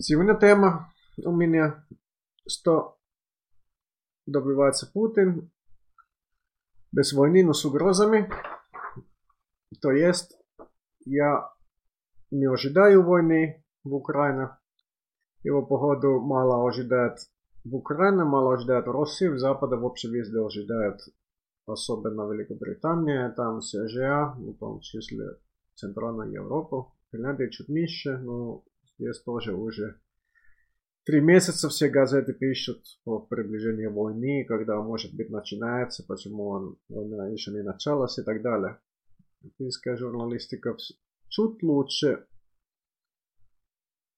Сегодня тема у меня, что добивается Путин без войны, но с угрозами. То есть я не ожидаю войны в Украине. Его погоду мало ожидает в Украине, мало ожидает в России, в Западе вообще везде ожидают, особенно Великобритания, там США, в том числе Центральная Европа, Финляндия чуть меньше, но Здесь тоже уже три месяца все газеты пишут о приближении войны, когда может быть начинается, почему он, война еще не началась и так далее. Финская журналистика чуть лучше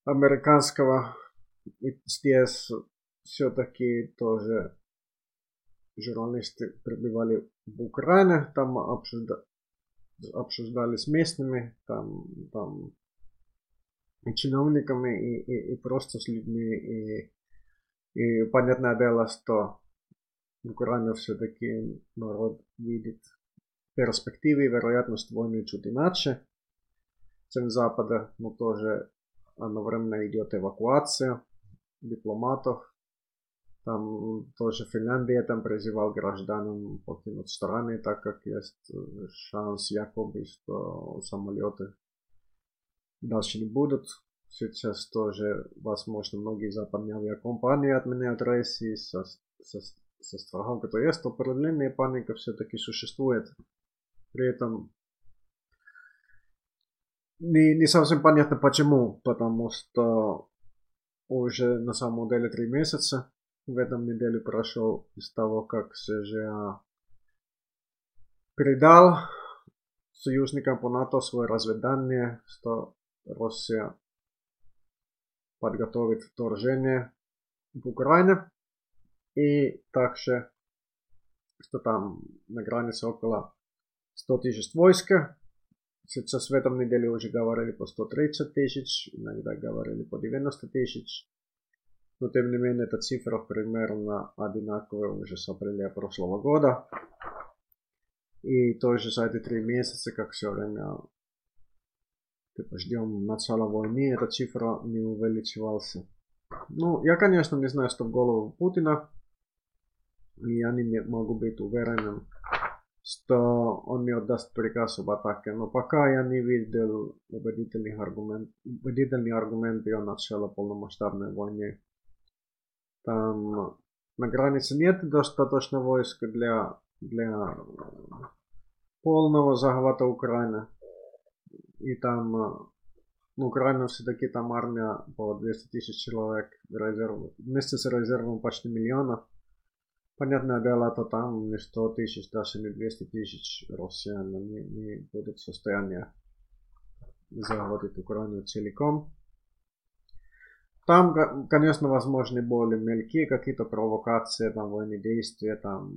американского. И здесь все-таки тоже журналисты прибывали в Украину, там обсуждали, обсуждали с местными, там, там чиновниками, и, и, и просто с людьми. И, и понятное дело, что в Украине все-таки народ видит перспективы и вероятность войны чуть иначе, чем Запада, но тоже одновременно идет эвакуация дипломатов. Там тоже Финляндия там призывал гражданам покинуть страны, так как есть шанс якобы, что самолеты дальше не будут. Сейчас тоже, возможно, многие западные авиакомпании отменяют рейсы со, со, со страховкой. То есть определенная паника все-таки существует. При этом не, не совсем понятно почему, потому что уже на самом деле три месяца в этом неделе прошел из того, как США передал союзникам по НАТО свое разведание, что Россия подготовит вторжение в Украину. И также, что там на границе около 100 тысяч войска. Сейчас в этом неделе уже говорили по 130 тысяч, иногда говорили по 90 тысяч. Но тем не менее эта цифра примерно одинаковая уже с апреля прошлого года. И тоже за эти три месяца, как все время ждем начала войны, эта цифра не увеличивался. Ну, я, конечно, не знаю, что в голову Путина. И я не могу быть уверенным, что он не отдаст приказ об атаке. Но пока я не видел убедительных, аргумент, убедительных аргументов о начале полномасштабной войны. Там на границе нет достаточно войск для, для полного захвата Украины. И там, ну, Украина все-таки там армия по 200 тысяч человек резерв, вместе с резервом почти миллиона. Понятное дело, то там не 100 тысяч, даже не 200 тысяч россиян не, не будут в состоянии захватить Украину целиком. Там, конечно, возможны более мелкие какие-то провокации, там военные действия, там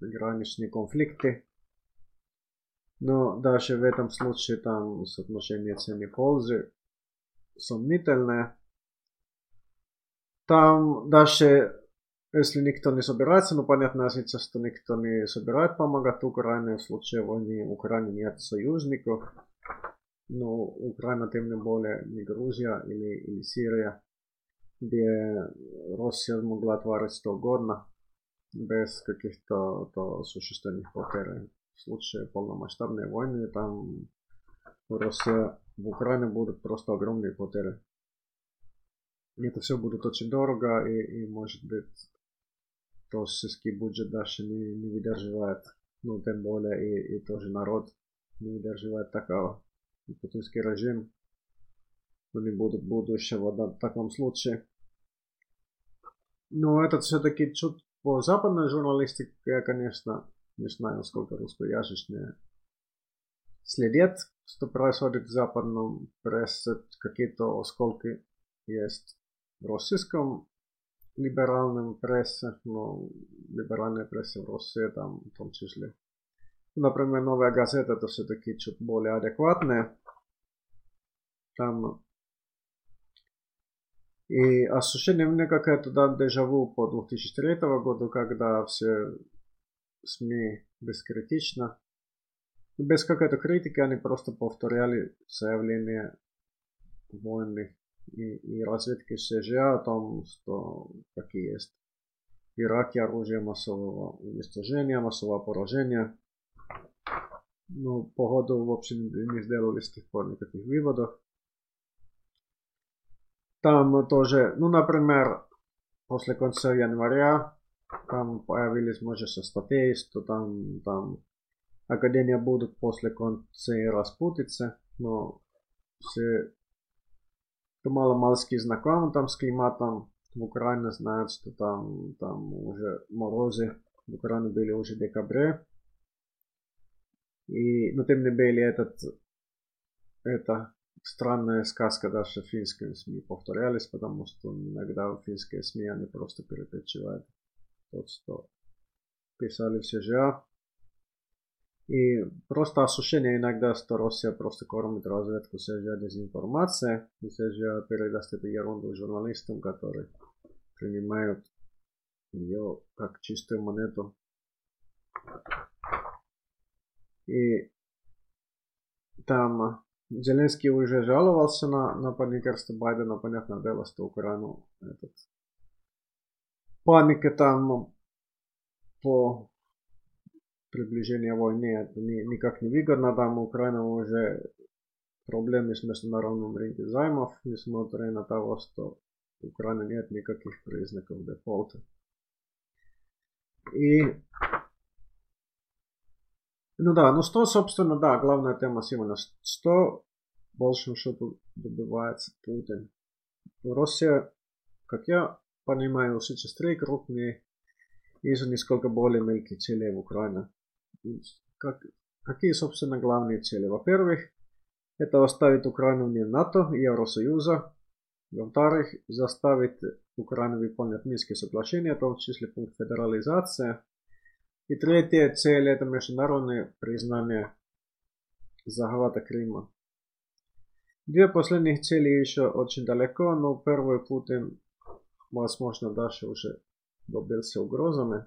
граничные конфликты. Но даже в этом случае там соотношение цены пользы сомнительное. Там даже если никто не собирается, ну понятно, сейчас, что никто не собирает помогать Украине в случае войны. Украине нет союзников. Но Украина тем не более не Грузия или, или Сирия, где Россия могла творить что угодно без каких-то то существенных потерь случае полномасштабной войны там России, в Украине будут просто огромные потери. Это все будет очень дорого и, и может быть российский бюджет даже не, не выдерживает. Ну, тем более и, и тоже народ не выдерживает такого. И путинский режим ну, не будет будущего в таком случае. Но это все-таки чуть по западной журналистике, конечно, не знаю, насколько русскоязычные следят, что происходит в западном прессе, какие-то осколки есть в российском либеральном прессе, но либеральная пресса в России там в том числе. Например, новая газета это все-таки чуть более адекватная. Там и ощущение у меня какое-то да, дежаву по 2003 году, когда все СМИ бескритично. Без какой-то критики они просто повторяли заявления военных и, и разведки США о том, что какие есть в Ираке оружие массового уничтожения, массового поражения. Ну, по году, в общем, не сделали с тех пор никаких выводов. Там тоже, ну, например, после конца января там появились множество статей, что там, там Академия будут после конца распутаться, но все, кто мало-малски знакомы там с климатом, в Украине знают, что там, там уже морозы в Украине были уже в декабре. И, но тем не менее, этот, это странная сказка даже в финском СМИ повторялись, потому что иногда финские СМИ они просто перепечивают тот, что писали в СЖА. И просто ощущение иногда, что Россия просто кормит разведку СЖА дезинформацией, и СЖА передаст эту ерунду журналистам, которые принимают ее как чистую монету. И там Зеленский уже жаловался на, на паникерство Байдена, понятное дело, что Украину этот паника там по приближению войны это ни, никак не выгодно. Там Украина уже проблемы с международным рынком займов, несмотря на того, что у Украины нет никаких признаков дефолта. И ну да, ну что, собственно, да, главная тема сегодня. Что большим счету добивается Путин? Россия, как я понимаю, сейчас три крупные и же несколько более мелкие цели в Украине. Как, какие, собственно, главные цели? Во-первых, это оставить Украину вне НАТО и Евросоюза. Во-вторых, заставить Украину выполнять Минские соглашения, в том числе пункт федерализации. И третья цель это международное признание захвата Крыма. Две последних цели еще очень далеко, но первый Путин, возможно, дальше уже добился угрозами.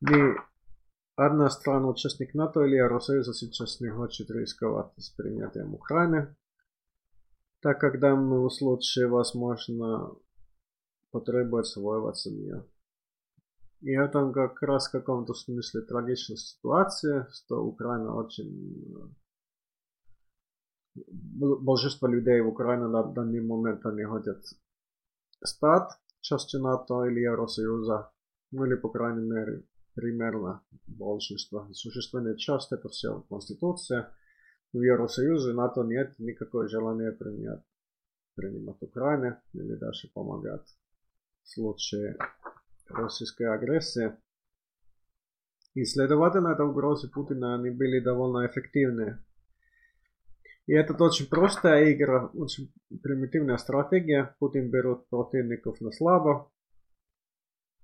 И одна страна, участник НАТО или Евросоюза, сейчас не хочет рисковать с принятием Украины, так как в данном случае, возможно, потребуется воевать с нее. И это как раз в каком-то смысле трагичная ситуация, что Украина очень... Большинство людей в Украине на данный момент они хотят стать частью НАТО или Евросоюза, ну или по крайней мере примерно большинство. Существенная часть это все Конституция. В Евросоюзе НАТО нет никакого желания принять, принимать Украину или даже помогать в случае российской агрессии. И следовательно, это угрозы Путина, они были довольно эффективны. И это очень простая игра, очень примитивная стратегия. Путин берет противников на слабо.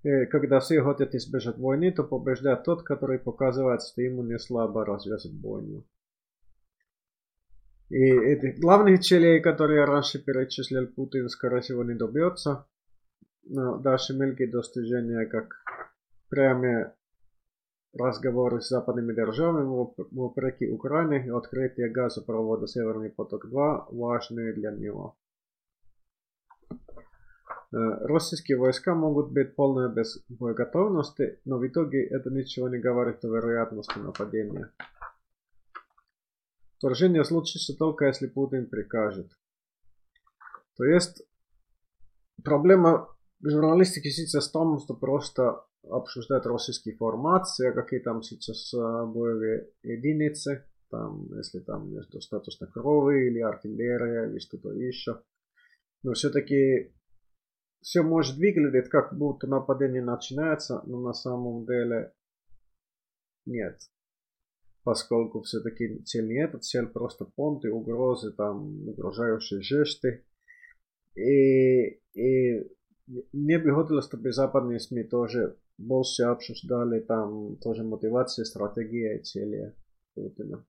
И когда все хотят избежать войны, то побеждает тот, который показывает, что ему не слабо развязать войну. И этих главных целей, которые раньше перечислил, Путин, скорее всего, не добьется. Но дальше мелкие достижения, как прямые разговоры с западными державами вопреки Украине и открытие газопровода Северный поток-2 важны для него. Российские войска могут быть полной без боеготовности, но в итоге это ничего не говорит о вероятности нападения. Вторжение случится только если Путин прикажет. То есть проблема журналистики сейчас в том, что просто обсуждать российские формации, какие там сейчас боевые единицы, там, если там есть достаточно крови или артиллерия или что-то еще. Но все-таки все может выглядеть как будто нападение начинается, но на самом деле нет. Поскольку все-таки цель не это, цель просто понты, угрозы, там, угрожающие жесты. И, и мне бы хотелось, чтобы западные СМИ тоже больше обсуждали там тоже мотивации, стратегии и цели Путина.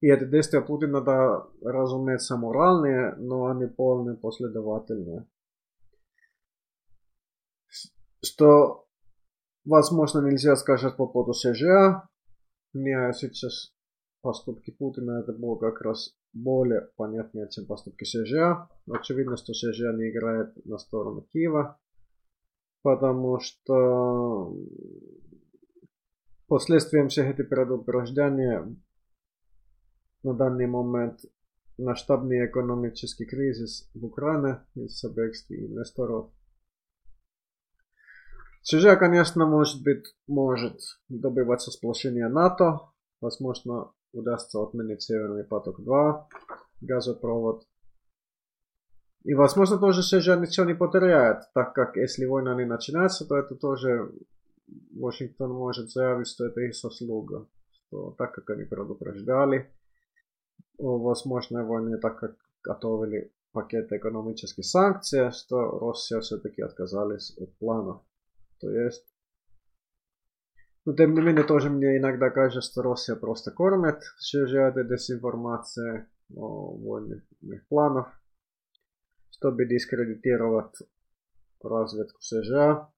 И это действия Путина, да, разумеется, моральные, но они полные последовательные. Что, возможно, нельзя сказать по поводу США. Мне сейчас поступки Путина это был как раз более понятнее, чем поступки США. Очевидно, что США не играет на сторону Киева, потому что последствием всех этих предупреждений на данный момент масштабный экономический кризис в Украине из-за бегства инвесторов. США, конечно, может быть, может добиваться сплошения НАТО. Возможно, удастся отменить Северный поток-2, газопровод. И, возможно, тоже США ничего не потеряет, так как если война не начинается, то это тоже Вашингтон может заявить, что это их заслуга. Что так как они предупреждали о возможной войне, так как готовили пакет экономических санкций, что Россия все-таки отказались от планов. То есть но тем не менее тоже мне иногда кажется, что Россия просто кормит США этой дезинформацией о военных планах, чтобы дискредитировать разведку США.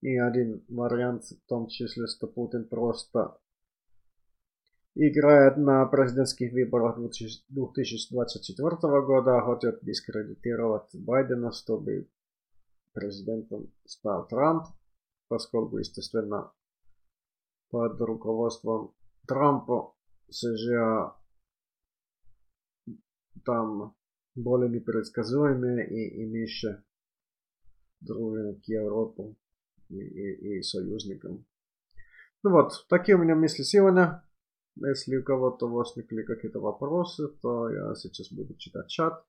И один вариант в том числе, что Путин просто играет на президентских выборах 2024 года, хочет дискредитировать Байдена, чтобы президентом стал Трамп, поскольку, естественно, под руководством Трампа США там более непредсказуемые и имеющие дружбу к Европу и, и, и союзникам. Ну вот, такие у меня мысли сегодня. Если у кого-то возникли какие-то вопросы, то я сейчас буду читать чат.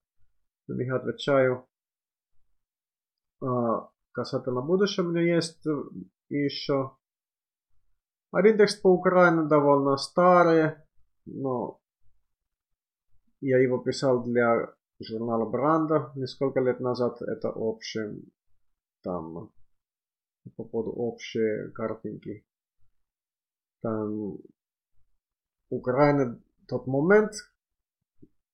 На них отвечаю. А, касательно будущего у меня есть еще один текст по Украине довольно старый, но я его писал для журнала Бранда несколько лет назад. Это общее, там, по поводу общей картинки. Там Украина тот момент,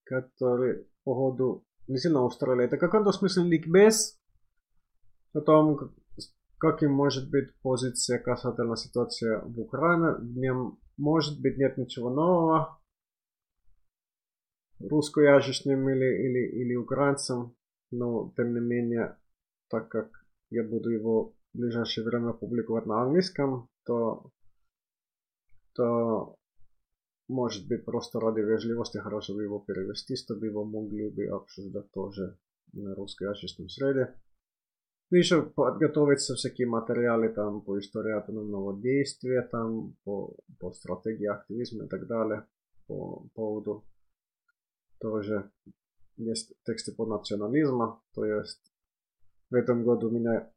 который по не сильно устроили. Это какой-то смысле ликбез о том, Каким может быть позиция касательно ситуации в Украине? В нем может быть нет ничего нового. Русскоязычным или, или, или украинцам, но тем не менее, так как я буду его в ближайшее время публиковать на английском, то, то может быть просто ради вежливости хорошо бы его перевести, чтобы его могли бы обсуждать тоже на русскоязычном среде. Ну, еще подготовиться всякие материалы там по истории атомного действия, там по, по стратегии активизма и так далее. По поводу тоже есть тексты по национализму, то есть в этом году у меня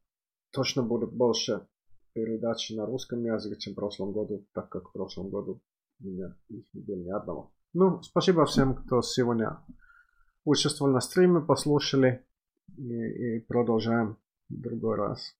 точно будут больше передачи на русском языке, чем в прошлом году, так как в прошлом году у меня их не было ни одного. Ну, спасибо всем, кто сегодня участвовал на стриме, послушали и, и продолжаем другой раз